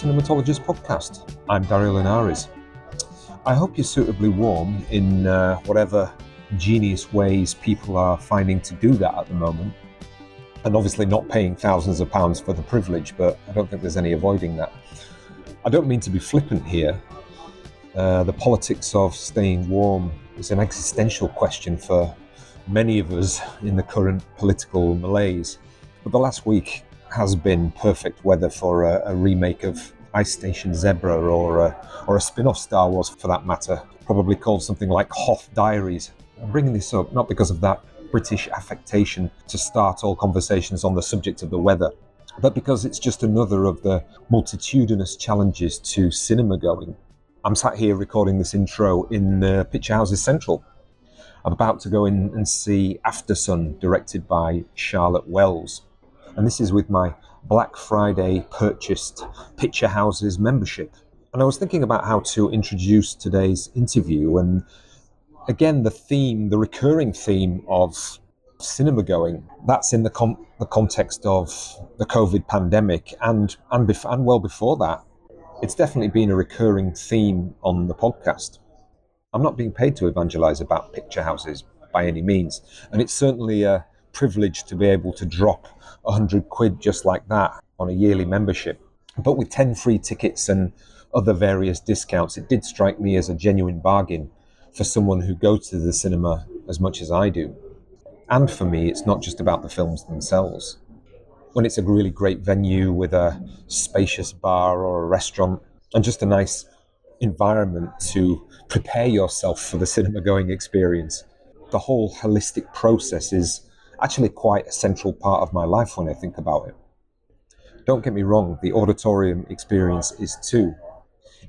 Cinematologist podcast. I'm Dario Llinares. I hope you're suitably warm in uh, whatever genius ways people are finding to do that at the moment. And obviously, not paying thousands of pounds for the privilege, but I don't think there's any avoiding that. I don't mean to be flippant here. Uh, the politics of staying warm is an existential question for many of us in the current political malaise. But the last week has been perfect weather for a, a remake of Ice Station Zebra or a, or a spin off Star Wars for that matter, probably called something like Hoth Diaries. I'm bringing this up not because of that British affectation to start all conversations on the subject of the weather, but because it's just another of the multitudinous challenges to cinema going. I'm sat here recording this intro in uh, Picture Houses Central. I'm about to go in and see After Sun, directed by Charlotte Wells. And this is with my Black Friday purchased Picture Houses membership. And I was thinking about how to introduce today's interview. And again, the theme, the recurring theme of cinema going, that's in the, com- the context of the COVID pandemic and, and, bef- and well before that. It's definitely been a recurring theme on the podcast. I'm not being paid to evangelize about picture houses by any means. And it's certainly a privilege to be able to drop 100 quid just like that on a yearly membership. But with 10 free tickets and other various discounts, it did strike me as a genuine bargain for someone who goes to the cinema as much as I do. And for me, it's not just about the films themselves. When it's a really great venue with a spacious bar or a restaurant and just a nice environment to prepare yourself for the cinema going experience, the whole holistic process is actually quite a central part of my life when I think about it. Don't get me wrong, the auditorium experience is too.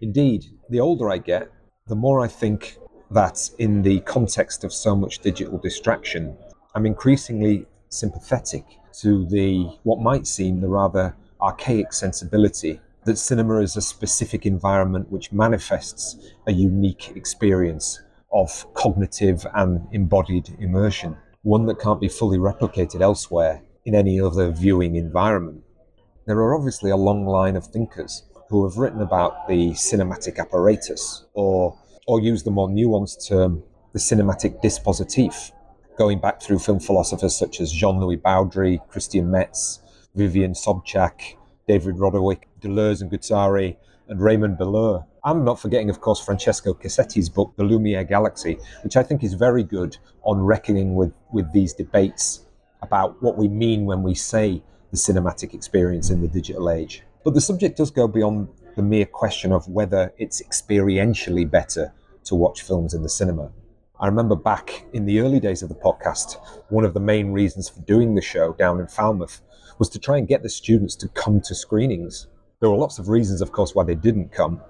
Indeed, the older I get, the more I think that in the context of so much digital distraction, I'm increasingly sympathetic to the what might seem the rather archaic sensibility that cinema is a specific environment which manifests a unique experience of cognitive and embodied immersion one that can't be fully replicated elsewhere in any other viewing environment. There are obviously a long line of thinkers who have written about the cinematic apparatus, or, or use the more nuanced term, the cinematic dispositif, going back through film philosophers such as Jean Louis Baudry, Christian Metz, Vivian Sobchack, David Rodowick, Deleuze and Guattari, and Raymond Bellour. I'm not forgetting, of course, Francesco Casetti's book, The Lumiere Galaxy, which I think is very good on reckoning with, with these debates about what we mean when we say the cinematic experience in the digital age. But the subject does go beyond the mere question of whether it's experientially better to watch films in the cinema. I remember back in the early days of the podcast, one of the main reasons for doing the show down in Falmouth was to try and get the students to come to screenings. There were lots of reasons, of course, why they didn't come,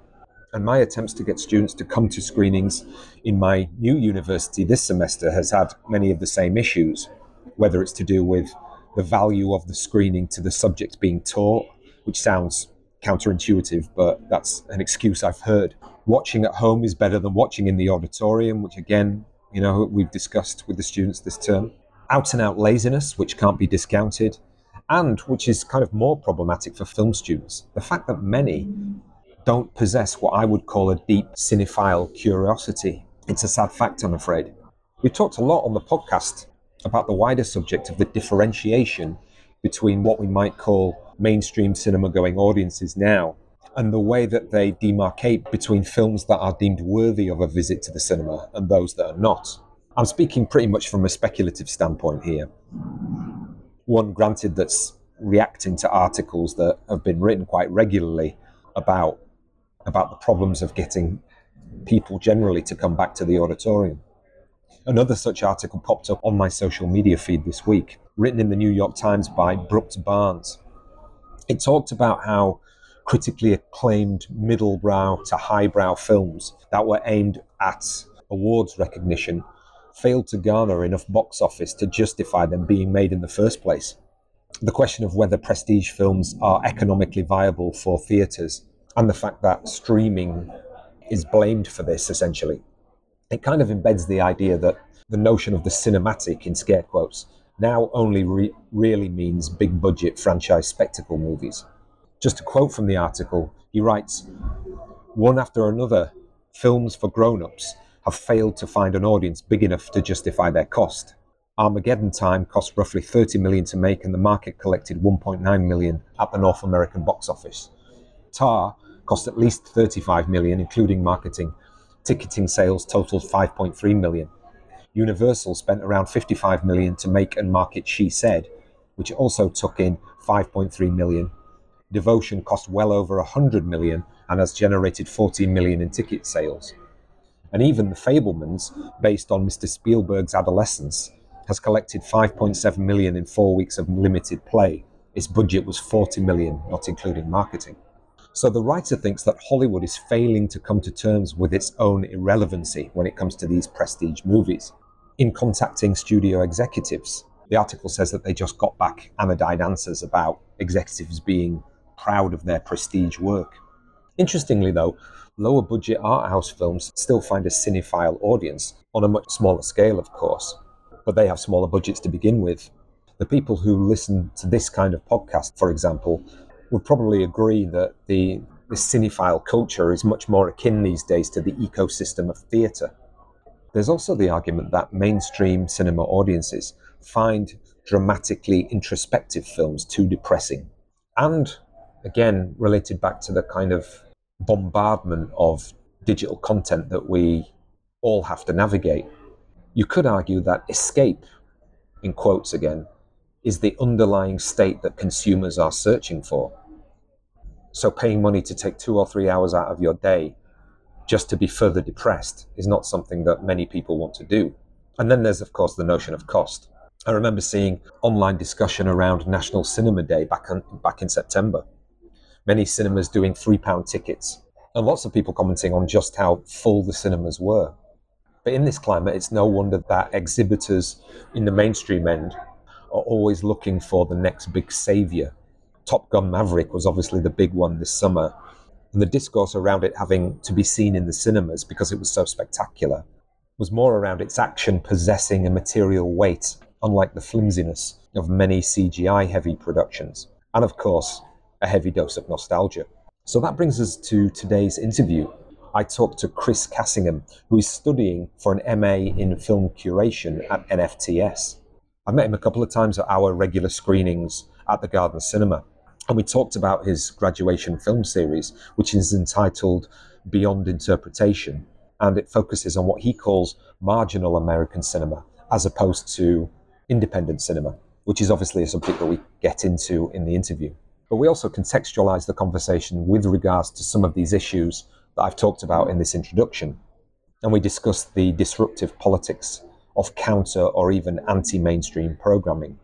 and my attempts to get students to come to screenings in my new university this semester has had many of the same issues, whether it's to do with the value of the screening to the subject being taught, which sounds counterintuitive, but that's an excuse I've heard. Watching at home is better than watching in the auditorium, which again, you know, we've discussed with the students this term. Out and out laziness, which can't be discounted, and which is kind of more problematic for film students, the fact that many don't possess what I would call a deep cinephile curiosity. It's a sad fact, I'm afraid. We talked a lot on the podcast about the wider subject of the differentiation between what we might call mainstream cinema going audiences now and the way that they demarcate between films that are deemed worthy of a visit to the cinema and those that are not. I'm speaking pretty much from a speculative standpoint here. One, granted, that's reacting to articles that have been written quite regularly about about the problems of getting people generally to come back to the auditorium. Another such article popped up on my social media feed this week, written in the New York Times by Brooks Barnes. It talked about how critically acclaimed middlebrow to highbrow films that were aimed at awards recognition failed to garner enough box office to justify them being made in the first place. The question of whether prestige films are economically viable for theatres and the fact that streaming is blamed for this essentially. It kind of embeds the idea that the notion of the cinematic, in scare quotes, now only re- really means big budget franchise spectacle movies. Just a quote from the article, he writes One after another, films for grown ups have failed to find an audience big enough to justify their cost. Armageddon Time cost roughly 30 million to make and the market collected 1.9 million at the North American box office. Tar cost at least 35 million including marketing. Ticketing sales totaled 5.3 million. Universal spent around 55 million to make and market She Said, which also took in 5.3 million. Devotion cost well over 100 million and has generated 14 million in ticket sales. And even The Fabelmans, based on Mr. Spielberg's adolescence, has collected 5.7 million in four weeks of limited play. Its budget was 40 million, not including marketing. So the writer thinks that Hollywood is failing to come to terms with its own irrelevancy when it comes to these prestige movies. In contacting studio executives, the article says that they just got back anodyne answers about executives being proud of their prestige work. Interestingly, though, lower budget art house films still find a cinephile audience on a much smaller scale, of course but they have smaller budgets to begin with. The people who listen to this kind of podcast, for example, would probably agree that the, cinephile culture is much more akin these days to the ecosystem of theatre. There's also the argument that mainstream cinema audiences find dramatically introspective films too depressing. And again, related back to the kind of bombardment of digital content that we all have to navigate. You could argue that escape, in quotes again, is the underlying state that consumers are searching for. So paying money to take two or three hours out of your day just to be further depressed is not something that many people want to do. And then there's, of course, the notion of cost. I remember seeing online discussion around National Cinema Day back, back in September. Many cinemas doing £3 tickets, and lots of people commenting on just how full the cinemas were. But in this climate, it's no wonder that exhibitors in the mainstream end are always looking for the next big savior. Top Gun Maverick was obviously the big one this summer, and the discourse around it having to be seen in the cinemas because it was so spectacular was more around its action possessing a material weight, unlike the flimsiness of many CGI heavy productions, and of course, a heavy dose of nostalgia. So that brings us to today's interview I talked to Chris Cassingham, who is studying for an MA in film curation at NFTS. I met him a couple of times at our regular screenings at the Garden Cinema, and we talked about his graduation film series, which is entitled Beyond Interpretation, and it focuses on what he calls marginal American cinema as opposed to independent cinema, which is obviously a subject that we get into in the interview. But we also contextualize the conversation with regards to some of these issues that I've talked about in this introduction. And we discussed the disruptive politics of counter or even anti mainstream programming.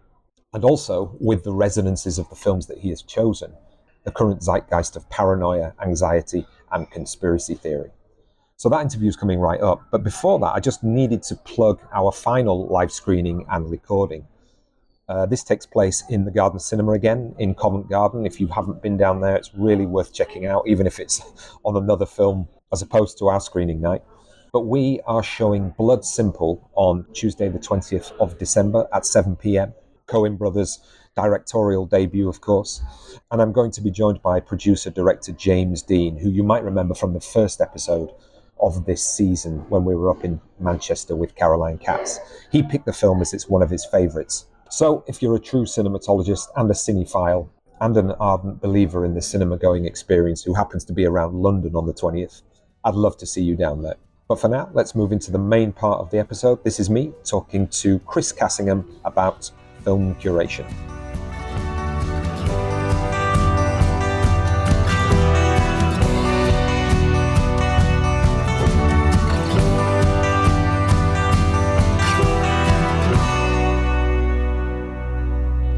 And also with the resonances of the films that he has chosen, the current zeitgeist of paranoia, anxiety, and conspiracy theory. So that interview is coming right up. But before that, I just needed to plug our final live screening and recording. Uh, this takes place in the Garden Cinema again in Covent Garden. If you haven't been down there, it's really worth checking out, even if it's on another film as opposed to our screening night. But we are showing Blood Simple on Tuesday, the 20th of December at 7 pm. Coen Brothers directorial debut, of course. And I'm going to be joined by producer director James Dean, who you might remember from the first episode of this season when we were up in Manchester with Caroline Katz. He picked the film as it's one of his favourites. So, if you're a true cinematologist and a cinephile and an ardent believer in the cinema going experience who happens to be around London on the 20th, I'd love to see you down there. But for now, let's move into the main part of the episode. This is me talking to Chris Cassingham about film curation.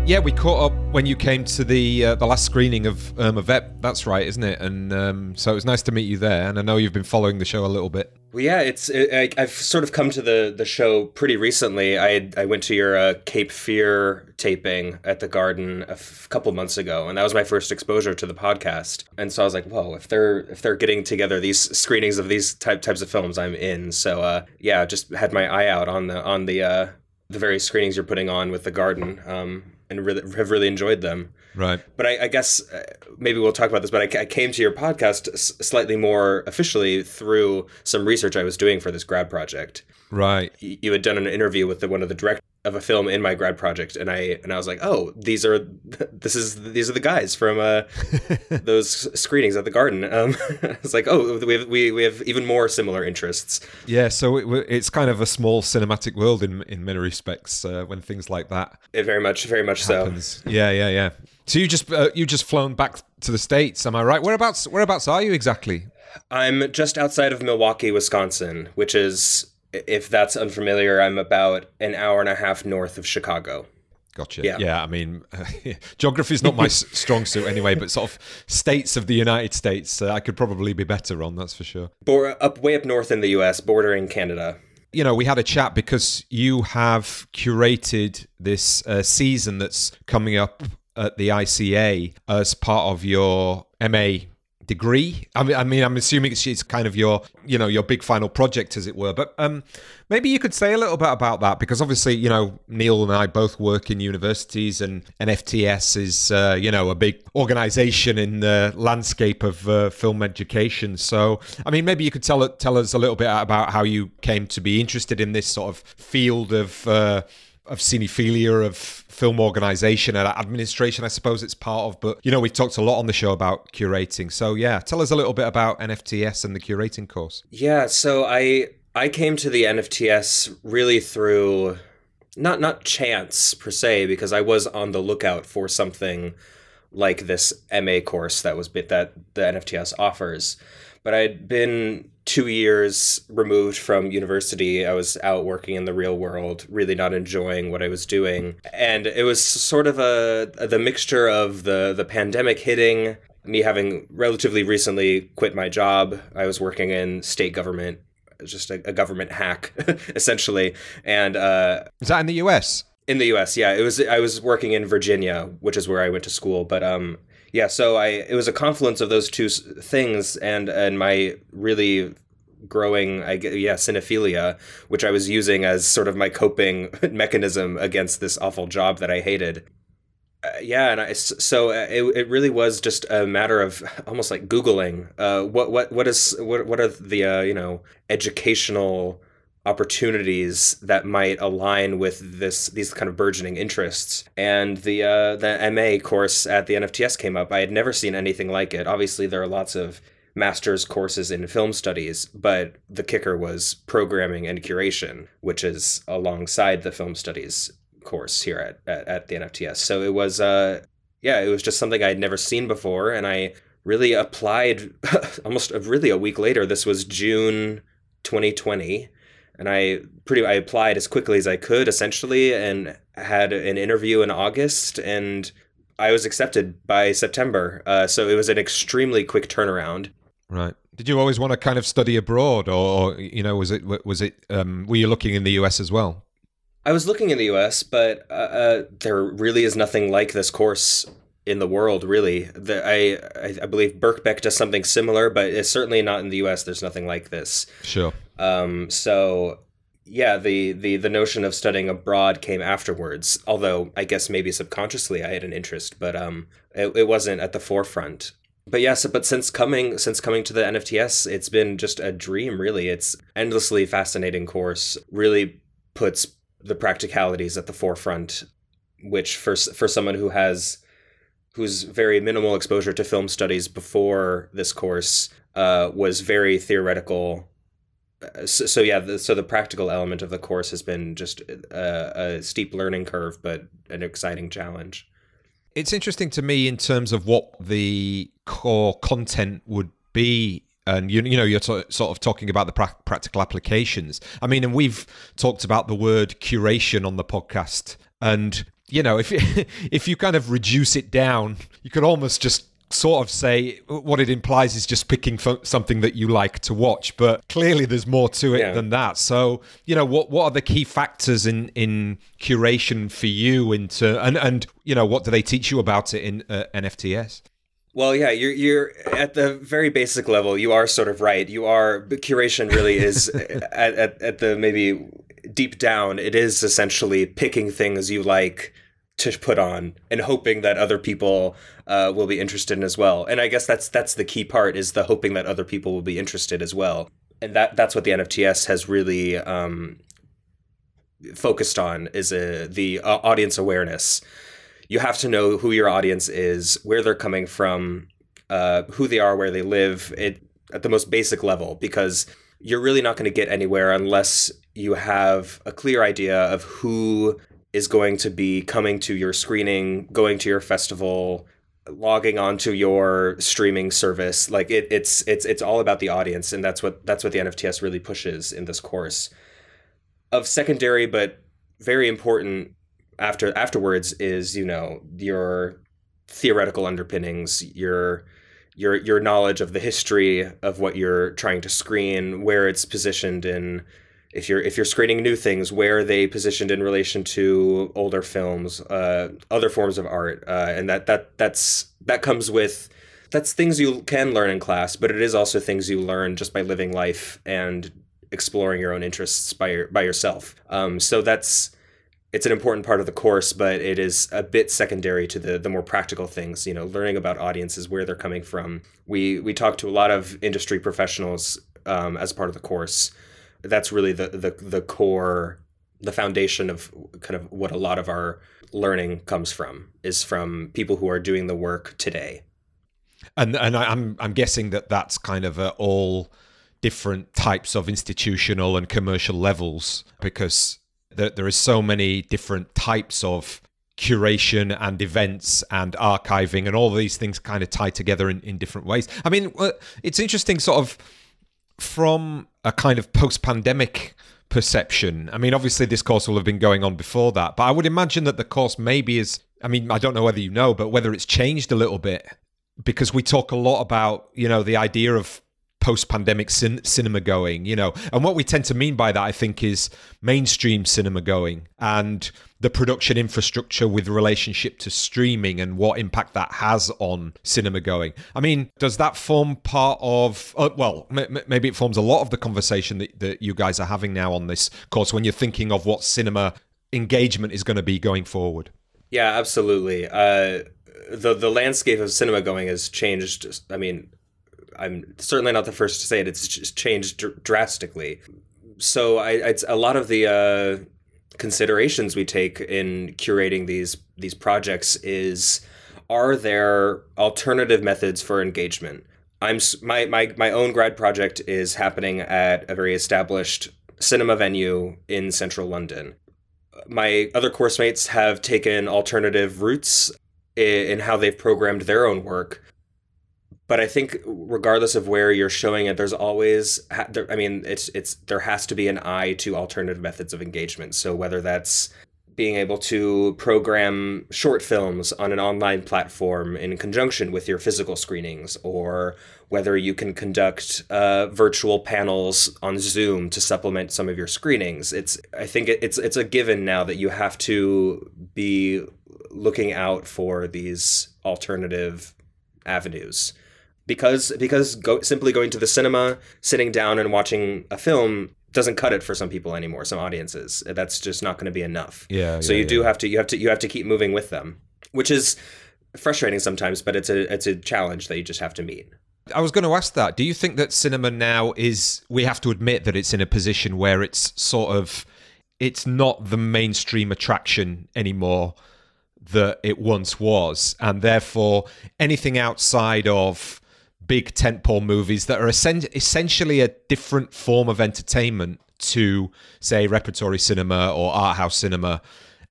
Yeah, we caught up when you came to the uh, the last screening of Irma Vep. That's right, isn't it? And um, so it was nice to meet you there. And I know you've been following the show a little bit. Well, yeah, it's it, I, have sort of come to the the show pretty recently. I I went to your uh, Cape Fear taping at the Garden a f- couple months ago, and that was my first exposure to the podcast. And so I was like, whoa, if they're if they're getting together these screenings of these type types of films, I'm in. So uh, yeah, just had my eye out on the on the uh, the various screenings you're putting on with the Garden. Um, and really, have really enjoyed them. Right. But I, I guess uh, maybe we'll talk about this. But I, I came to your podcast s- slightly more officially through some research I was doing for this grad project. Right. Y- You had done an interview with the, one of the directors of a film in my grad project, and I and I was like, oh, these are this is these are the guys from uh, those screenings at the Garden. Um, I was like, oh, we have we, we have even more similar interests. Yeah. So it, it's kind of a small cinematic world in in many respects uh, when things like that It very much, very much so. Yeah. Yeah. Yeah. So you just uh, you just flown back to the states? Am I right? Whereabouts Whereabouts are you exactly? I'm just outside of Milwaukee, Wisconsin, which is, if that's unfamiliar, I'm about an hour and a half north of Chicago. Gotcha. Yeah. Yeah. I mean, geography is not my strong suit anyway, but sort of states of the United States, uh, I could probably be better on. That's for sure. Bor- up way up north in the U.S., bordering Canada. you know, we had a chat because you have curated this uh, season that's coming up at the ICA as part of your MA degree. I mean, I mean, I'm assuming it's, kind of your, you know, your big final project, as it were. But um, maybe you could say a little bit about that because obviously, you know, Neil and I both work in universities, and NFTS is, uh, you know, a big organization in the landscape of uh, film education. So, I mean, maybe you could tell tell us a little bit about how you came to be interested in this sort of field of. Uh, of cinephilia, of film organization and administration, I suppose it's part of. But, you know, we've talked a lot on the show about curating. So, yeah, tell us a little bit about NFTS and the curating course. Yeah, so I I came to the NFTS really through not not chance per se because I was on the lookout for something like this MA course that was bit that the NFTS offers. But I'd been two years removed from university. I was out working in the real world, really not enjoying what I was doing. And it was sort of a the mixture of the the pandemic hitting, me having relatively recently quit my job. I was working in state government, just a, a government hack, essentially. And uh, Is that in the US? in the U.S., yeah, it was. I was working in Virginia, which is where I went to school. But um, yeah, so I it was a confluence of those two things, and and my really growing, I yeah, cinephilia, which I was using as sort of my coping mechanism against this awful job that I hated. Uh, yeah, and I, so uh, it, it really was just a matter of almost like googling uh, what what what is what what are the uh, you know educational opportunities that might align with this these kind of burgeoning interests. And the uh, the MA course at the NFTS came up. I had never seen anything like it. Obviously, there are lots of master's courses in film studies, but the kicker was programming and curation, which is alongside the film studies course here at, at, at the NFTS. So it was uh yeah, it was just something I had never seen before and I really applied almost really a week later. This was June 2020 and I pretty I applied as quickly as I could essentially and had an interview in August and I was accepted by September. Uh, so it was an extremely quick turnaround. Right. Did you always want to kind of study abroad, or, or you know, was it was it um, were you looking in the US as well? I was looking in the U.S., but uh, uh, there really is nothing like this course in the world. Really, the, I, I I believe Birkbeck does something similar, but it's certainly not in the U.S. There's nothing like this. Sure. Um, so yeah, the, the the notion of studying abroad came afterwards. Although I guess maybe subconsciously I had an interest, but um, it, it wasn't at the forefront. But yes, but since coming since coming to the NFTS, it's been just a dream. Really, it's endlessly fascinating course. Really puts the practicalities at the forefront, which for for someone who has whose very minimal exposure to film studies before this course uh, was very theoretical Uh, so, so yeah the, so the practical element of the course has been just a, a steep learning curve but an exciting challenge It's interesting to me in terms of what the core content would be. And you, you know, you're to, sort of talking about the pra- practical applications. I mean, and we've talked about the word curation on the podcast. And you know, if if you kind of reduce it down, you could almost just sort of say what it implies is just picking something that you like to watch. But clearly, there's more to it Yeah. than that. So, you know, what what are the key factors in in curation for you? Into and and you know, what do they teach you about it in uh, NFTS? Well, yeah, you're you're at the very basic level. You are sort of right. You are but curation. Really is at, at at the maybe deep down. It is essentially picking things you like to put on and hoping that other people uh, will be interested in as well. And I guess that's that's the key part is the hoping that other people will be interested as well. And that that's what the NFTS has really um, focused on is a, uh, the uh, audience awareness. You have to know who your audience is, where they're coming from, uh, who they are, where they live, it, at the most basic level, because you're really not going to get anywhere unless you have a clear idea of who is going to be coming to your screening, going to your festival, logging onto your streaming service. Like it, it's it's it's all about the audience, and that's what that's what the NFTS really pushes in this course. Of secondary but very important after afterwards is you know your theoretical underpinnings, your your your knowledge of the history of what you're trying to screen, where it's positioned in if you're if you're screening new things, where are they positioned in relation to older films, uh, other forms of art, uh, and that that that's that comes with that's things you can learn in class, but it is also things you learn just by living life and exploring your own interests by your, by yourself. Um, so that's it's an important part of the course, but it is a bit secondary to the the more practical things. You know, learning about audiences, where they're coming from. We we talk to a lot of industry professionals um, as part of the course that's really the the the core the foundation of kind of what a lot of our learning comes from is from people who are doing the work today. And and i'm i'm guessing that that's kind of all different types of institutional and commercial levels because there, there is so many different types of curation and events and archiving and all these things kind of tie together in, in different ways. I mean it's interesting sort of from a kind of post pandemic perception. I mean, obviously, this course will have been going on before that, but I would imagine that the course maybe is, I mean, I don't know whether you know, but whether it's changed a little bit because we talk a lot about, you know, the idea of post-pandemic cin- cinema going you know? And what we tend to mean by that i think is mainstream cinema going and the production infrastructure with relationship to streaming and what impact that has on cinema going. I mean does that form part of uh, well m- maybe it forms a lot of the conversation that, that you guys are having now on this course when you're thinking of what cinema engagement is going to be going forward? Yeah absolutely. Uh the the landscape of cinema going has changed i mean I'm certainly not the first to say it. It's changed dr- drastically. So I, it's a lot of the uh, considerations we take in curating these these projects is are there alternative methods for engagement? I'm my my my own grad project is happening at a very established cinema venue in central London. My other course mates have taken alternative routes in how they've programmed their own work but I think regardless of where you're showing it, there's always, I mean, it's it's there has to be an eye to alternative methods of engagement. So whether that's being able to program short films on an online platform in conjunction with your physical screenings, or whether you can conduct uh, virtual panels on Zoom to supplement some of your screenings. It's I think it's it's a given now that you have to be looking out for these alternative avenues because because go, simply going to the cinema, sitting down and watching a film doesn't cut it for some people anymore. Some audiences, that's just not going to be enough. Yeah. So yeah, you yeah. do have to you have to you have to keep moving with them, which is frustrating sometimes, but it's a it's a challenge that you just have to meet. I was going to ask that. Do you think that cinema now is we have to admit that it's in a position where it's sort of it's not the mainstream attraction anymore that it once was and therefore anything outside of big tentpole movies that are essentially a different form of entertainment to, say, repertory cinema or art house cinema.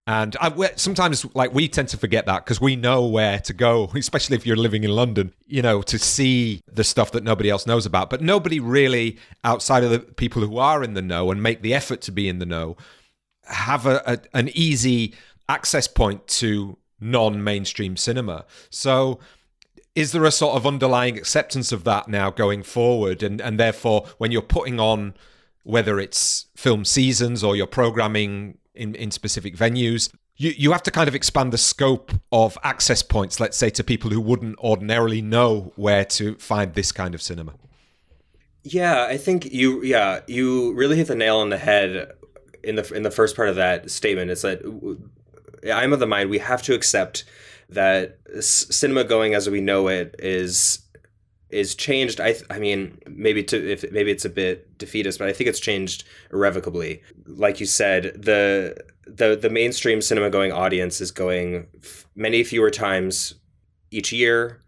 And I, sometimes, like, we tend to forget that because we know where to go, especially if you're living in London, you know, to see the stuff that nobody else knows about. But nobody really, outside of the people who are in the know and make the effort to be in the know, have a, a an easy access point to non mainstream cinema. So is there a sort of underlying acceptance of that now going forward? And and therefore when you're putting on whether it's film seasons or you're programming in, in specific venues you, you have to kind of expand the scope of access points let's say to people who wouldn't ordinarily know where to find this kind of cinema. Yeah i think you yeah you really hit the nail on the head in the in the first part of that statement. Is that I'm of the mind we have to accept that cinema going as we know it is is changed. I I mean maybe to if maybe it's a bit defeatist, but I think it's changed irrevocably. Like you said, the the the mainstream cinema going audience is going f- many fewer times each year.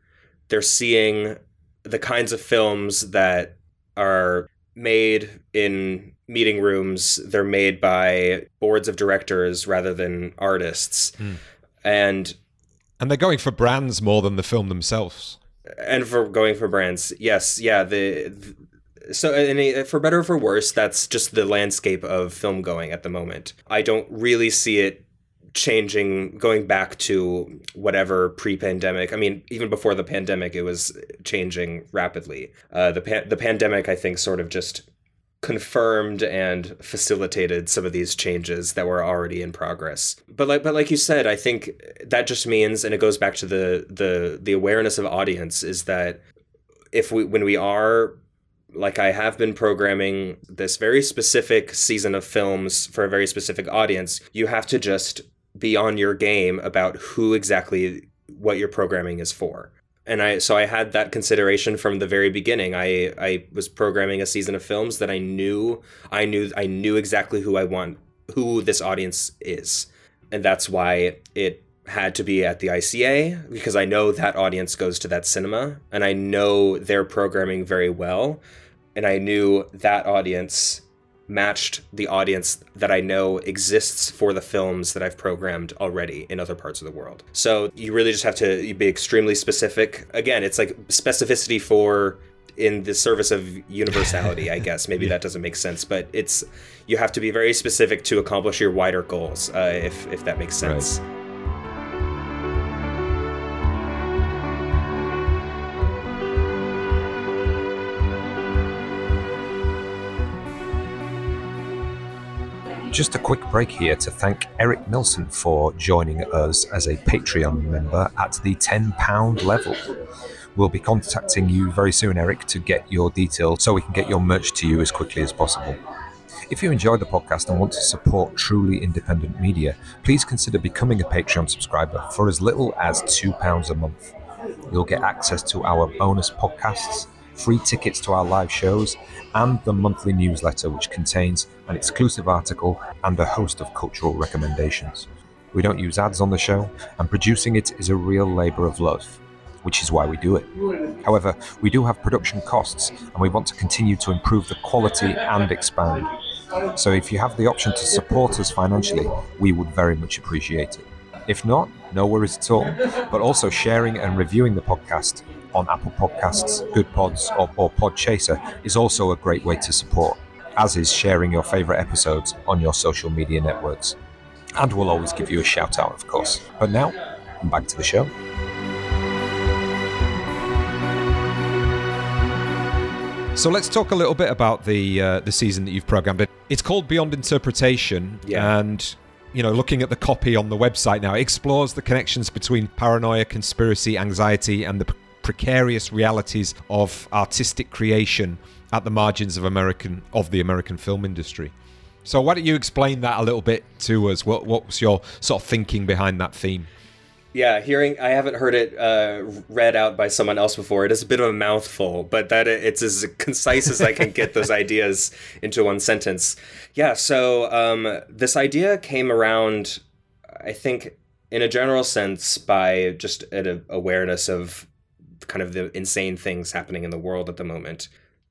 They're seeing the kinds of films that are made in meeting rooms. They're made by boards of directors rather than artists, mm. and and they're going for brands more than the film themselves. And for going for brands, yes, yeah. The, the so and for better or for worse, that's just the landscape of film going at the moment. I don't really see it changing going back to whatever pre-pandemic i mean even before the pandemic it was changing rapidly uh, the pa- the pandemic i think sort of just confirmed and facilitated some of these changes that were already in progress but like but like you said i think that just means and it goes back to the the the awareness of audience is that if we when we are like I have been programming this very specific season of films for a very specific audience, you have to just be on your game about who exactly what your programming is for. And I so I had that consideration from the very beginning. I I was programming a season of films that I knew I knew I knew exactly who I want who this audience is. And that's why it had to be at the ICA because I know that audience goes to that cinema and I know their programming very well and I knew that audience matched the audience that I know exists for the films that I've programmed already in other parts of the world. So you really just have to be extremely specific. Again, it's like specificity for in the service of universality, I guess. Maybe yeah. that doesn't make sense, but it's you have to be very specific to accomplish your wider goals, uh, if if that makes sense. Right. Just a quick break here to thank Eric Nilsson for joining us as a Patreon member at the £10 level. We'll be contacting you very soon, Eric, to get your details so we can get your merch to you as quickly as possible. If you enjoy the podcast and want to support truly independent media, please consider becoming a Patreon subscriber for as little as £2 a month. You'll get access to our bonus podcasts free tickets to our live shows, and the monthly newsletter, which contains an exclusive article and a host of cultural recommendations. We don't use ads on the show, and producing it is a real labour of love, which is why we do it. However, we do have production costs, and we want to continue to improve the quality and expand. So if you have the option to support us financially, we would very much appreciate it. If not, no worries at all. But also sharing and reviewing the podcast on Apple Podcasts, Goodpods, or, or Podchaser is also a great way to support, as is sharing your favourite episodes on your social media networks. And we'll always give you a shout out, of course. But now, back to the show. So let's talk a little bit about the uh, the season that you've programmed. It's called Beyond Interpretation, yeah. and you know, looking at the copy on the website now, it explores the connections between paranoia, conspiracy, anxiety, and the precarious realities of artistic creation at the margins of American of the American film industry. So why don't you explain that a little bit to us? What what was your sort of thinking behind that theme? Yeah, hearing I haven't heard it uh, read out by someone else before. It is a bit of a mouthful, but that it's as concise as I can get those ideas into one sentence. Yeah, so um, this idea came around, I think, in a general sense, by just an awareness of kind of the insane things happening in the world at the moment.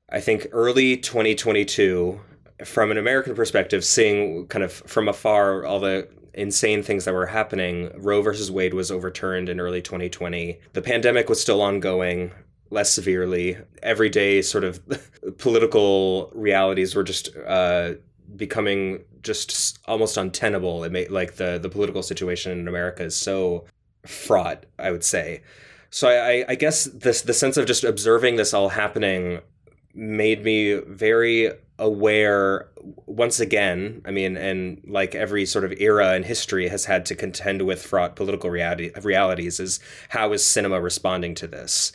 I think early 2022, from an American perspective, seeing kind of from afar all the insane things that were happening, Roe versus Wade was overturned in early 2020. The pandemic was still ongoing less severely. Everyday sort of political realities were just uh, becoming just almost untenable. It made like the the political situation in America is so fraught. I would say so I, I guess this the sense of just observing this all happening made me very aware once again i mean and like every sort of era in history has had to contend with fraught political reality, realities is how is cinema responding to this?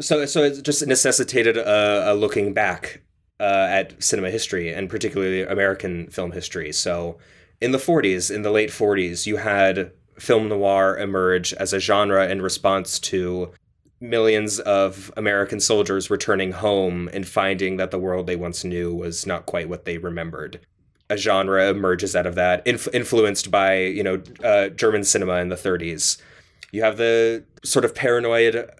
So so it just necessitated a, a looking back uh, at cinema history and particularly american film history. So in the 40s, in the late 40s, you had film noir emerge as a genre in response to millions of American soldiers returning home and finding that the world they once knew was not quite what they remembered. A genre emerges out of that, inf- influenced by you know uh, German cinema in the 30s. You have the sort of paranoid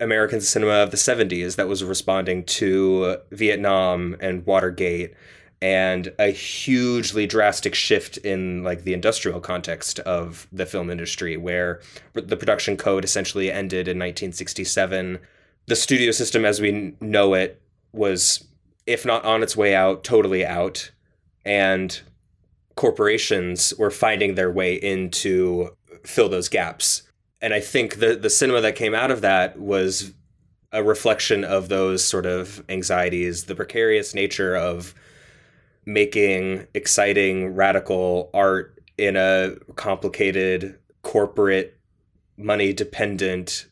American cinema of the 70s that was responding to Vietnam and Watergate and a hugely drastic shift in like the industrial context of the film industry where the production code essentially ended in 1967 the studio system as we know it was if not on its way out totally out and corporations were finding their way in to fill those gaps. And i think the the cinema that came out of that was a reflection of those sort of anxieties the precarious nature of making exciting radical art in a complicated corporate money dependent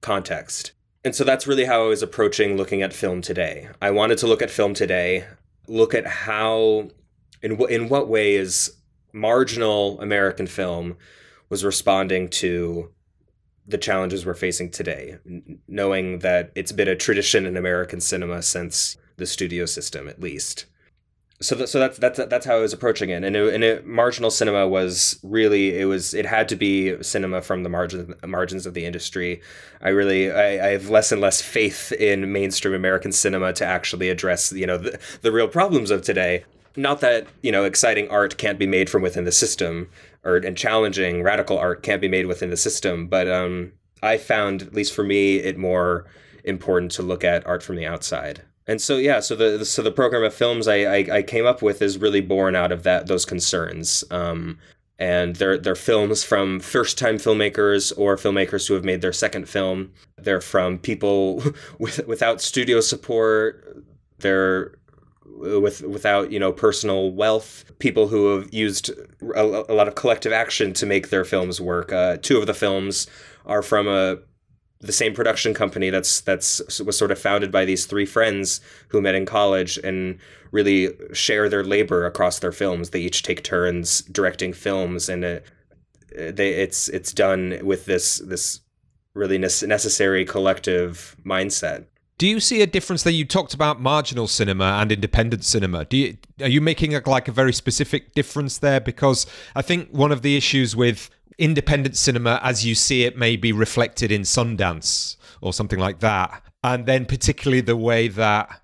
context. And so that's really how I was approaching looking at film today. I wanted to look at film today, look at how in what in what ways marginal American film was responding to the challenges we're facing today, knowing that it's been a tradition in American cinema since the studio system, at least so so that's that's that's how I was approaching it, and it, and it, marginal cinema was really it was it had to be cinema from the margins margins of the industry. I really I, I have less and less faith in mainstream American cinema to actually address you know the, the real problems of today. Not that you know exciting art can't be made from within the system, or and challenging radical art can't be made within the system, but um, I found at least for me it more important to look at art from the outside and so yeah so the so the program of films I, I, I came up with is really born out of that those concerns. Um, and they're they're films from first time filmmakers or filmmakers who have made their second film. They're from people with without studio support. They're with without you know personal wealth. People who have used a, a lot of collective action to make their films work. Uh, two of the films are from a the same production company that's that's was sort of founded by these three friends who met in college and really share their labor across their films. They each take turns directing films, and it, they it's it's done with this this really necessary collective mindset. Do you see a difference that you talked about marginal cinema and independent cinema? Do you are you making a, like a very specific difference there? Because I think one of the issues with independent cinema as you see it may be reflected in Sundance or something like that. And then, particularly, the way that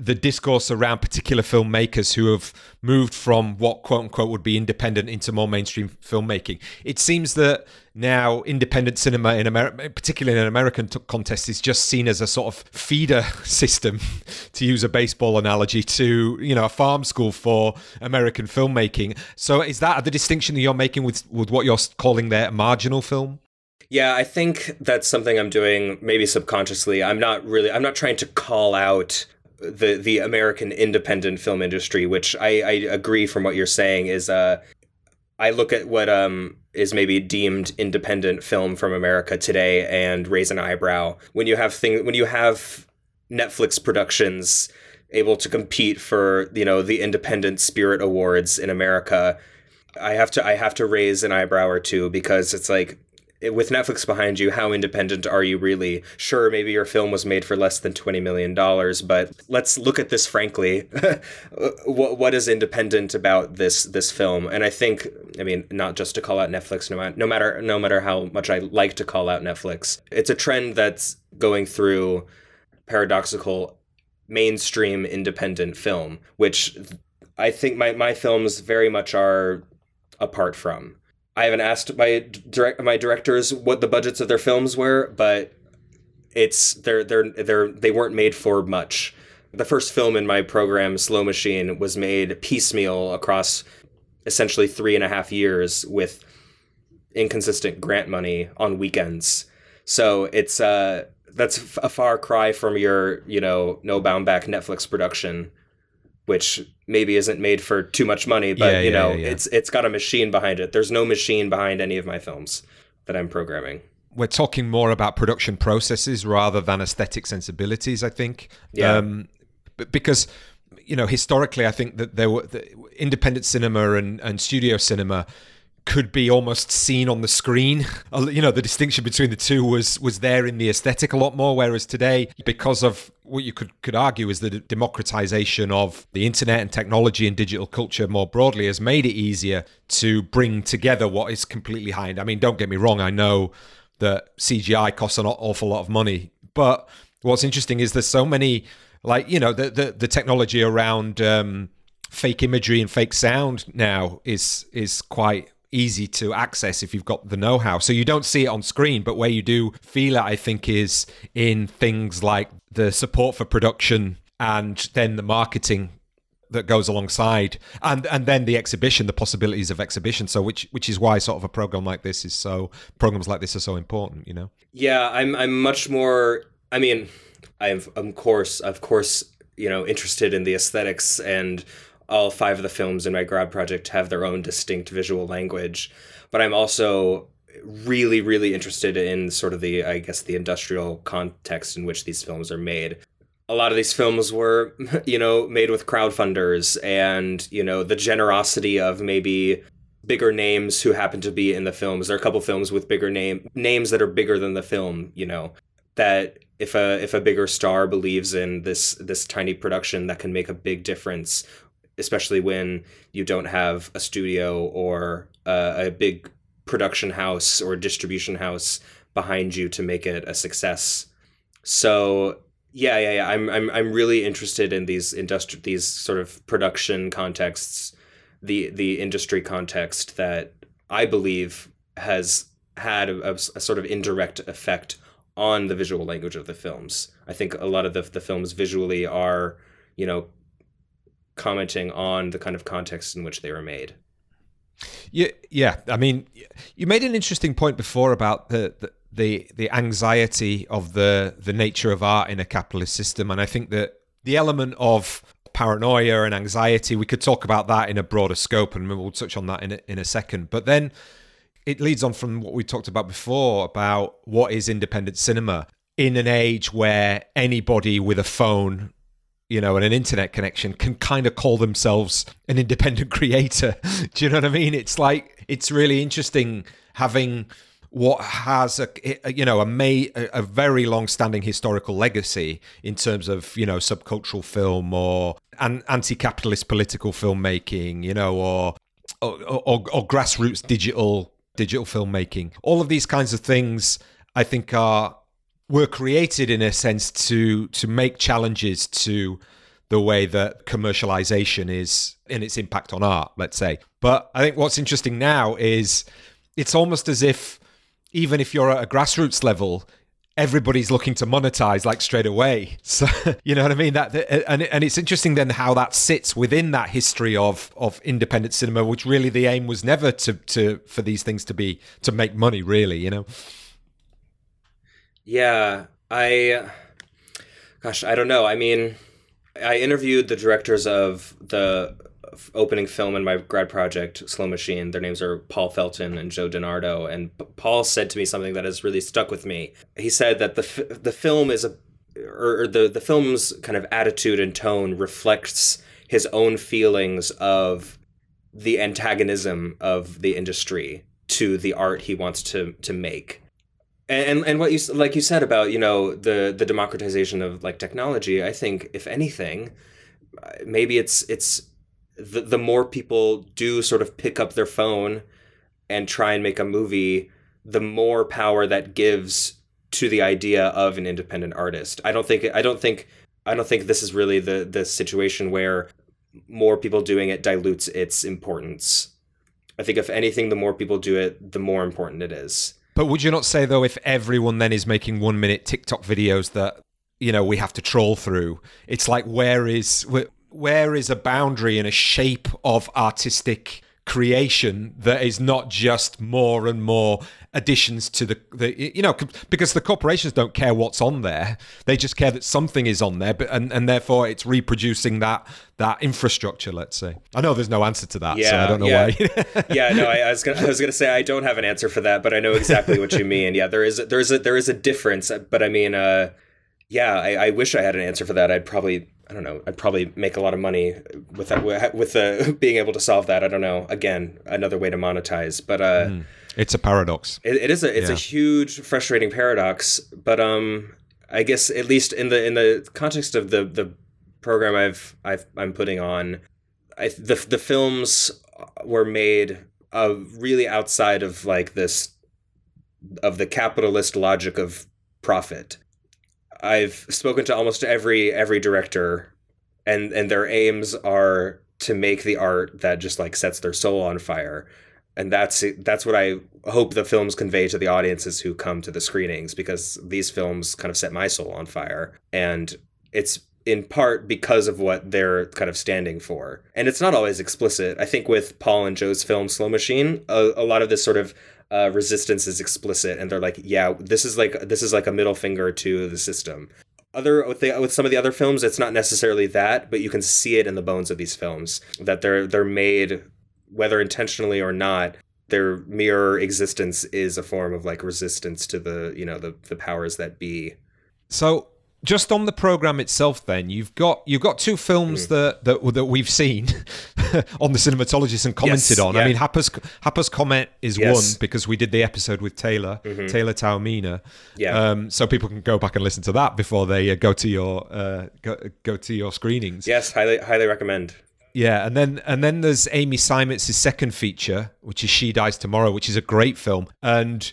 the discourse around particular filmmakers who have moved from what quote unquote would be independent into more mainstream filmmaking. It seems that now independent cinema in America, particularly in an American t- context, is just seen as a sort of feeder system, to use a baseball analogy, to you know a farm school for American filmmaking. So is that the distinction that you're making with with what you're calling there marginal film? Yeah, I think that's something I'm doing maybe subconsciously. I'm not really I'm not trying to call out the the American independent film industry, which I, I agree from what you're saying is uh I look at what um is maybe deemed independent film from America today and raise an eyebrow when you have thing when you have Netflix productions able to compete for you know the Independent Spirit Awards in America. I have to I have to raise an eyebrow or two because it's like with Netflix behind you, how independent are you really? Sure, maybe your film was made for less than $20 million, but let's look at this frankly. what, what is independent about this this film? And I think, I mean, not just to call out Netflix, no, matter, no matter no matter how much I like to call out Netflix, it's a trend that's going through paradoxical mainstream independent film, which I think my, my films very much are apart from. I haven't asked my direct my directors what the budgets of their films were, but it's they're they're they're they weren't made for much. The first film in my program, Slow Machine, was made piecemeal across essentially three and a half years with inconsistent grant money on weekends. So it's uh that's a far cry from your you know no bound back Netflix production which maybe isn't made for too much money, but yeah, you know, yeah, it's it's got a machine behind it. There's no machine behind any of my films that I'm programming. We're talking more about production processes rather than aesthetic sensibilities, I think. Yeah. Um, because you know, historically, I think that there were the independent cinema and, and studio cinema could be almost seen on the screen. You know, the distinction between the two was was there in the aesthetic a lot more, whereas today, because of what you could could argue is the democratization of the internet and technology and digital culture more broadly has made it easier to bring together what is completely high end. I mean, don't get me wrong, I know that CGI costs an awful lot of money, but what's interesting is there's so many like you know the the, the technology around um, fake imagery and fake sound now is is quite easy to access if you've got the know-how. So you don't see it on screen, but where you do feel it, I think, is in things like the support for production and then the marketing that goes alongside and and then the exhibition the possibilities of exhibition so which which is why sort of a program like this is so programs like this are so important you know yeah i'm i'm much more i mean i'm of course of course you know interested in the aesthetics and all five of the films in my grad project have their own distinct visual language, but I'm also really, really interested in sort of the, I guess, the industrial context in which these films are made. A lot of these films were, you know, made with crowdfunders and, you know, the generosity of maybe bigger names who happen to be in the films. There are a couple films with bigger name names that are bigger than the film, you know, that if a if a bigger star believes in this this tiny production that can make a big difference especially when you don't have a studio or uh, a big production house or distribution house behind you to make it a success. So yeah, yeah, yeah. I'm I'm I'm really interested in these industri- these sort of production contexts, the the industry context that I believe has had a, a, a sort of indirect effect on the visual language of the films. I think a lot of the the films visually are, you know, commenting on the kind of context in which they were made. Yeah, yeah. I mean, you made an interesting point before about the, the the anxiety of the the nature of art in a capitalist system, and I think that the element of paranoia and anxiety we could talk about that in a broader scope, and we'll touch on that in a, in a second. But then it leads on from what we talked about before about what is independent cinema in an age where anybody with a phone you know, and an internet connection can kind of call themselves an independent creator. Do you know what I mean? It's like it's really interesting having what has a you know a may a very long-standing historical legacy in terms of you know subcultural film or an anti-capitalist political filmmaking you know or or, or, or grassroots digital digital filmmaking all of these kinds of things i think are were created in a sense to to make challenges to the way that commercialization is in its impact on art, let's say. But I think what's interesting now is it's almost as if even if you're at a grassroots level, everybody's looking to monetize like straight away. So you know what I mean? That uh, and and it's interesting then how that sits within that history of of independent cinema, which really the aim was never to to for these things to be to make money, really. You know. Yeah, I, gosh, I don't know. I mean, I interviewed the directors of the opening film in my grad project, Slow Machine. Their names are Paul Felton and Joe DiNardo. And Paul said to me something that has really stuck with me. He said that the the film is a or the the film's kind of attitude and tone reflects his own feelings of the antagonism of the industry to the art he wants to to make and and what you like you said about you know the the democratization of like technology i think if anything uh, maybe it's it's the, the more people do sort of pick up their phone and try and make a movie the more power that gives to the idea of an independent artist. I don't think i don't think i don't think this is really the the situation where more people doing it dilutes its importance. I think if anything the more people do it the more important it is but would you not say though, if everyone then is making one minute TikTok videos that you know we have to troll through, it's like where is where is a boundary and a shape of artistic creation that is not just more and more additions to the, the you know because the corporations don't care what's on there. They just care that something is on there but and, and therefore it's reproducing that that infrastructure let's say. I know there's no answer to that yeah, so i don't know yeah. why. Yeah no I, I, was gonna i was gonna say i don't have an answer for that but i know exactly what you mean. Yeah there is a, there is a there is a difference but i mean uh yeah I, I wish i had an answer for that. I'd probably I don't know. I'd probably make a lot of money with that, with uh, being able to solve that. I don't know. Again, another way to monetize, but uh, mm. it's a paradox. it, it is a it's yeah. a huge, frustrating paradox. But um, I guess at least in the in the context of the the program I've I've I'm putting on, I, the the films were made uh, really outside of like this of the capitalist logic of profit I've spoken to almost every every director, and and their aims are to make the art that just like sets their soul on fire, and that's that's what I hope the films convey to the audiences who come to the screenings because these films kind of set my soul on fire, and it's in part because of what they're kind of standing for. And it's not always explicit. I think with Paul and Joe's film Slow Machine, a, a lot of this sort of uh, resistance is explicit, and they're like, yeah, this is like this is like a middle finger to the system. Other with, the, with some of the other films, it's not necessarily that, but you can see it in the bones of these films that they're they're made whether intentionally or not their mere existence is a form of like resistance to the you know the the powers that be so just on the program itself then you've got you've got two films mm. that, that that we've seen on the cinematologist and commented yes, on yeah. i mean Happer's Happer's Comet is yes. one because we did the episode with Tyler mm-hmm. Tyler Taormina yeah um, so people can go back and listen to that before they uh, go to your uh, go, go to your screenings yes highly highly recommend yeah, and then and then there's Amy Seimetz' second feature, which is She Dies Tomorrow, which is a great film, and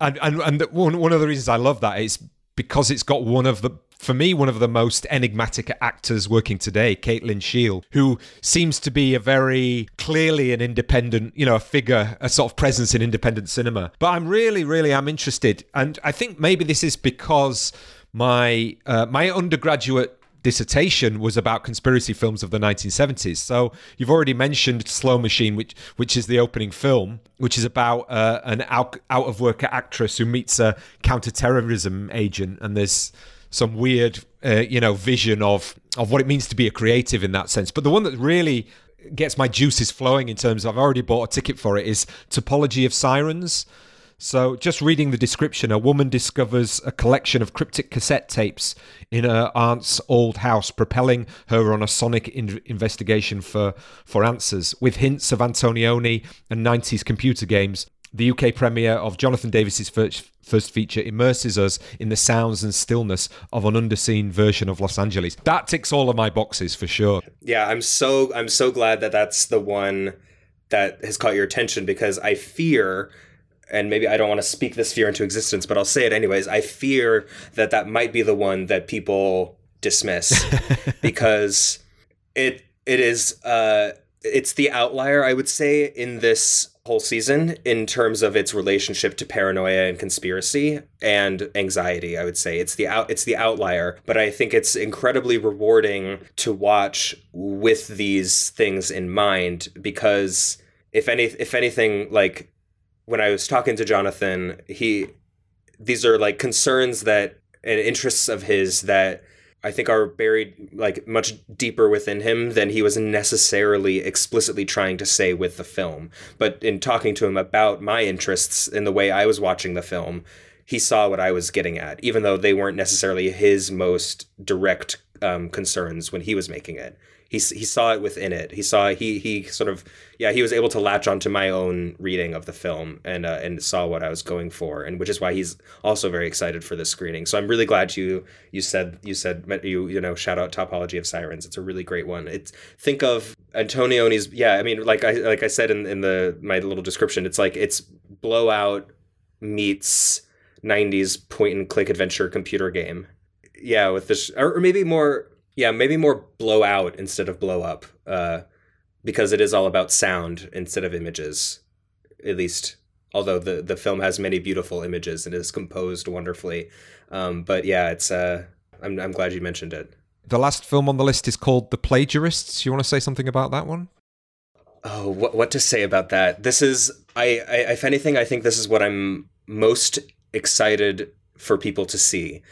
and and, and one one of the reasons I love that is because it's got one of the for me, one of the most enigmatic actors working today, Kate Lyn Sheil, who seems to be a very clearly an independent, you know, a figure, a sort of presence in independent cinema. But I'm really, really, I'm interested, and I think maybe this is because my uh, my undergraduate dissertation was about conspiracy films of the 1970s. So you've already mentioned Slow Machine, which which is the opening film, which is about uh, an out, out of work actress who meets a counterterrorism agent, and there's some weird, uh, you know, vision of of what it means to be a creative in that sense. But the one that really gets my juices flowing in terms of I've already bought a ticket for it is Topology of Sirens. So, just reading the description, a woman discovers a collection of cryptic cassette tapes in her aunt's old house, propelling her on a sonic in- investigation for, for answers, with hints of Antonioni and 90s computer games. The UK premiere of Jonathan Davies's first, first feature immerses us in the sounds and stillness of an underseen version of Los Angeles. That ticks all of my boxes for sure. Yeah, I'm so I'm so glad that that's the one that has caught your attention because I fear and maybe I don't want to speak this fear into existence, but I'll say it anyways. I fear that that might be the one that people dismiss because it it is uh it's the outlier I would say in this whole season in terms of its relationship to paranoia and conspiracy and anxiety i would say it's the out it's the outlier but i think it's incredibly rewarding to watch with these things in mind because if any if anything like when I was talking to Jonathan, he these are like concerns that and interests of his that I think are buried like much deeper within him than he was necessarily explicitly trying to say with the film. But in talking to him about my interests in the way I was watching the film, he saw what I was getting at, even though they weren't necessarily his most direct um, concerns when he was making it he he saw it within it. He saw he he sort of yeah he was able to latch onto my own reading of the film and uh, and saw what I was going for, and which is why he's also very excited for this screening. So I'm really glad you you said you said you you know shout out Topology of Sirens. It's a really great one. It's think of Antonioni's yeah. I mean like I like I said in in the my little description. It's like it's Blow Out meets 90s point and click adventure computer game. Yeah, with this or maybe more yeah, maybe more Blow Out instead of Blow-Up, uh, because it is all about sound instead of images. At least, although the the film has many beautiful images and is composed wonderfully, um, but yeah, it's. Uh, I'm I'm glad you mentioned it. The last film on the list is called The Plagiarists. You want to say something about that one? Oh, what what to say about that? This is I, I if anything, I think this is what I'm most excited for people to see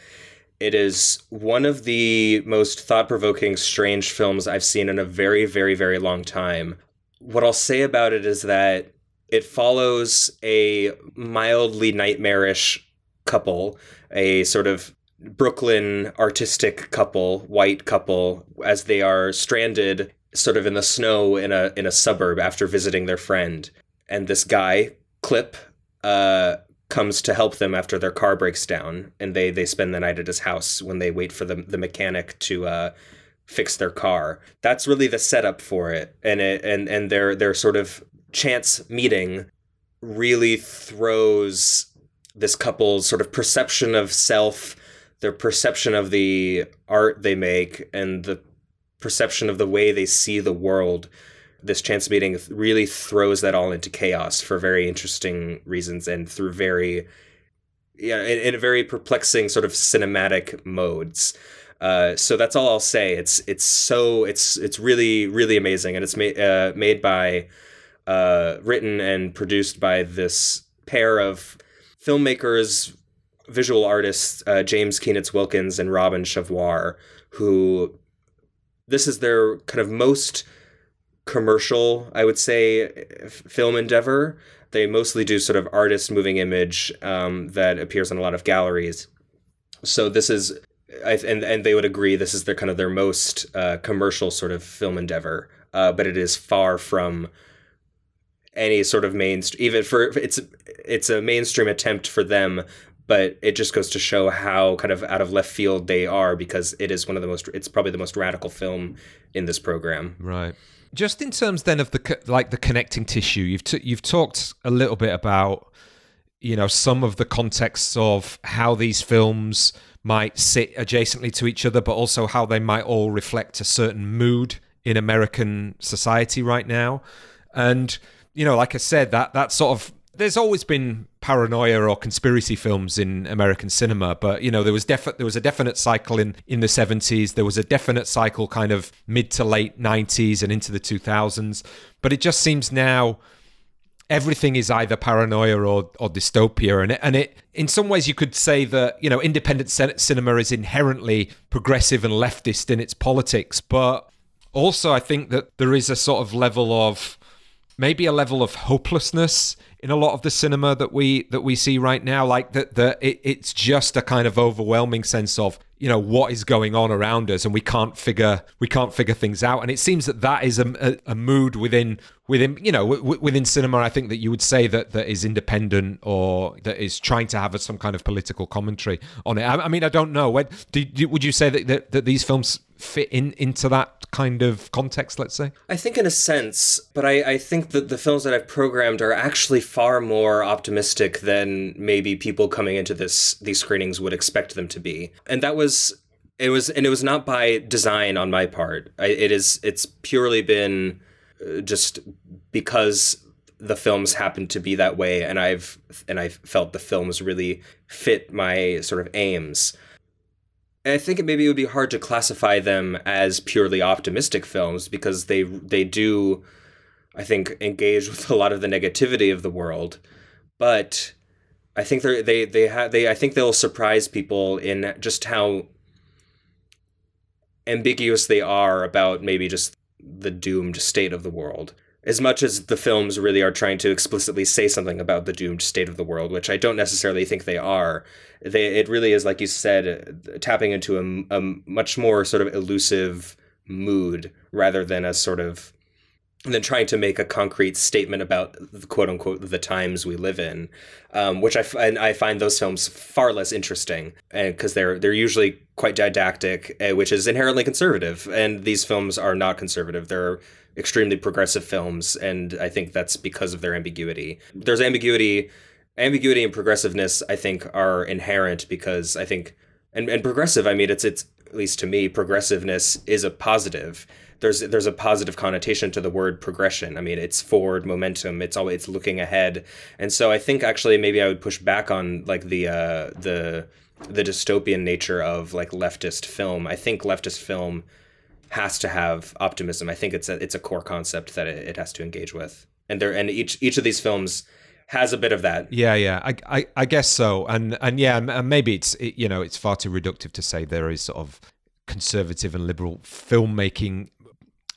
it is one of the most thought provoking, strange films I've seen in a very, very, very long time. What I'll say about it is that it follows a mildly nightmarish couple, a sort of Brooklyn artistic couple, white couple, as they are stranded sort of in the snow in a in a suburb after visiting their friend. And this guy, Clip, uh, comes to help them after their car breaks down, and they they spend the night at his house when they wait for the the mechanic to uh, fix their car. That's really the setup for it, and it and and their their sort of chance meeting really throws this couple's sort of perception of self, their perception of the art they make, and the perception of the way they see the world. This chance meeting really throws that all into chaos for very interesting reasons and through very, yeah, in, in a very perplexing sort of cinematic modes. Uh, so that's all I'll say. It's it's so it's it's really really amazing, and it's made uh, made by, uh, written and produced by this pair of filmmakers, visual artists, uh, James Kienitz Wilkins and Robin Schavoir, who this is their kind of most commercial, I would say, film endeavor. They mostly do sort of artist moving image um, that appears in a lot of galleries. So this is, I, and and they would agree, this is their kind of their most uh, commercial sort of film endeavor. Uh, but it is far from any sort of mainstream. Even for it's it's a mainstream attempt for them, but it just goes to show how kind of out of left field they are because it is one of the most it's probably the most radical film in this program right just in terms then of the like the connecting tissue you've t- you've talked a little bit about you know some of the contexts of how these films might sit adjacently to each other but also how they might all reflect a certain mood in American society right now. And you know like I said that that sort of there's always been paranoia or conspiracy films in American cinema, but you know there was defi- there was a definite cycle in in the 70s. There was a definite cycle kind of mid to late 90s and into the 2000s. But it just seems now everything is either paranoia or, or dystopia and it, and it in some ways you could say that you know independent cinema is inherently progressive and leftist in its politics but also I think that there is a sort of level of maybe a level of hopelessness in a lot of the cinema that we that we see right now like that the it, it's just a kind of overwhelming sense of you know what is going on around us and we can't figure we can't figure things out. And it seems that that is a, a, a mood within within you know w- within cinema i think that you would say that that is independent or that is trying to have a, some kind of political commentary on it. I, I mean i don't know. When, do, do, would you say that, that that these films fit in into that kind of context let's say? I think in a sense but i i think that the films that i've programmed are actually far more optimistic than maybe people coming into this these screenings would expect them to be. And that was it was and it was not by design on my part. I, it is it's purely been uh, just because the films happen to be that way and i've and I've felt the films really fit my sort of aims I think it maybe it would be hard to classify them as purely optimistic films because they they do, I think, engage with a lot of the negativity of the world, but I think they they they have they I think they'll surprise people in just how ambiguous they are about maybe just the doomed state of the world as much as the films really are trying to explicitly say something about the doomed state of the world, which I don't necessarily think they are, they, it really is, like you said, tapping into a, a much more sort of elusive mood rather than a sort of than trying to make a concrete statement about the quote unquote the times we live in, um, which I, f- and I find those films far less interesting because they're they're usually quite didactic, uh, which is inherently conservative, and these films are not conservative. They're extremely progressive films, and I think that's because of their ambiguity. There's ambiguity, ambiguity and progressiveness. I think are inherent because I think, and, and progressive. I mean, it's it's at least to me, progressiveness is a positive. There's there's a positive connotation to the word progression. I mean, it's forward momentum. It's always it's looking ahead, and so I think actually maybe I would push back on like the uh, the the dystopian nature of like leftist film. I think leftist film has to have optimism. I think it's a it's a core concept that it, it has to engage with, and there and each each of these films has a bit of that. Yeah, yeah, I, I, I guess so, and and yeah, and maybe it's it, you know it's far too reductive to say there is sort of conservative and liberal filmmaking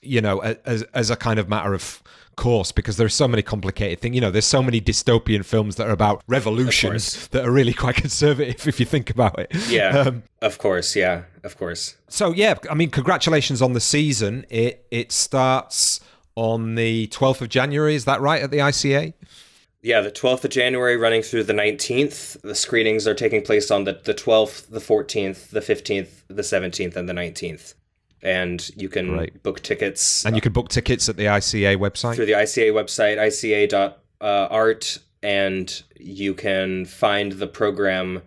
you know, as as a kind of matter of course because there's so many complicated things. You know, there's so many dystopian films that are about revolutions that are really quite conservative if you think about it. Yeah, um, of course. Yeah, of course. So yeah, I mean, congratulations on the season. It it starts on the 12th of January. Is that right at the ICA? Yeah, the 12th of January running through the 19th. The screenings are taking place on the, the 12th, the 14th, the 15th, the 17th, and the 19th and you can right. book tickets. And you can book tickets at the ICA website through the ICA website, ICA.art, and you can find the program.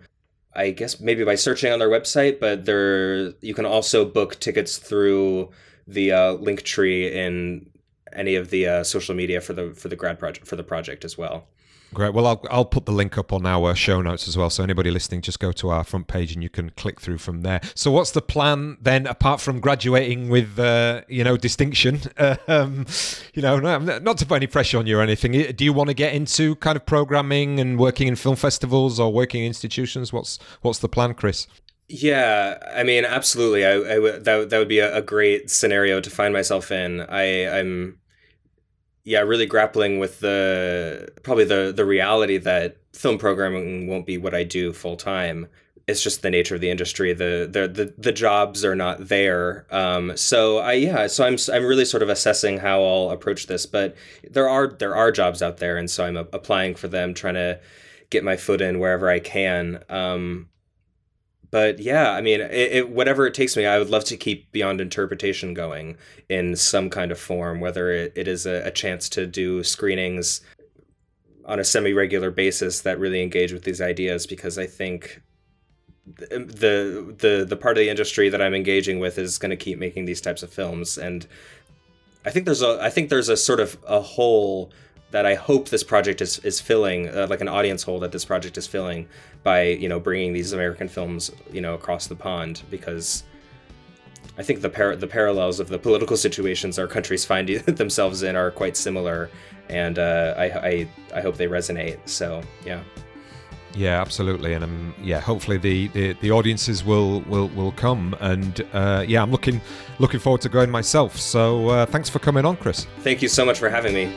I guess maybe by searching on their website, but there you can also book tickets through the uh, Linktree in any of the uh, social media for the for the grad project for the project as well. Great. Well, I'll, I'll put the link up on our show notes as well. So anybody listening, just go to our front page and you can click through from there. So what's the plan then, apart from graduating with, uh, you know, distinction? um, you know, not to put any pressure on you or anything. Do you want to get into kind of programming and working in film festivals or working in institutions? What's what's the plan, Chris? Yeah, I mean, absolutely. I, I w- that that would be a, a great scenario to find myself in. I I'm yeah, really grappling with the probably the the reality that film programming won't be what I do full time. It's just the nature of the industry. The the the, the jobs are not there. Um, so I yeah, so I'm I'm really sort of assessing how I'll approach this. But there are there are jobs out there, and so I'm applying for them, trying to get my foot in wherever I can. Um, but yeah, I mean, it, it, whatever it takes me, I would love to keep Beyond Interpretation going in some kind of form, whether it, it is a, a chance to do screenings on a semi-regular basis that really engage with these ideas, because I think the the the part of the industry that I'm engaging with is going to keep making these types of films, and I think there's a I think there's a sort of a hole that I hope this project is is filling, uh, like an audience hole that this project is filling by you know bringing these American films you know across the pond because I think the par- the parallels of the political situations our countries find themselves in are quite similar, and uh, I, I I hope they resonate. So yeah. Yeah, absolutely, and um, yeah, hopefully the, the, the audiences will will will come, and uh, yeah, I'm looking looking forward to going myself. So uh, thanks for coming on, Chris. Thank you so much for having me.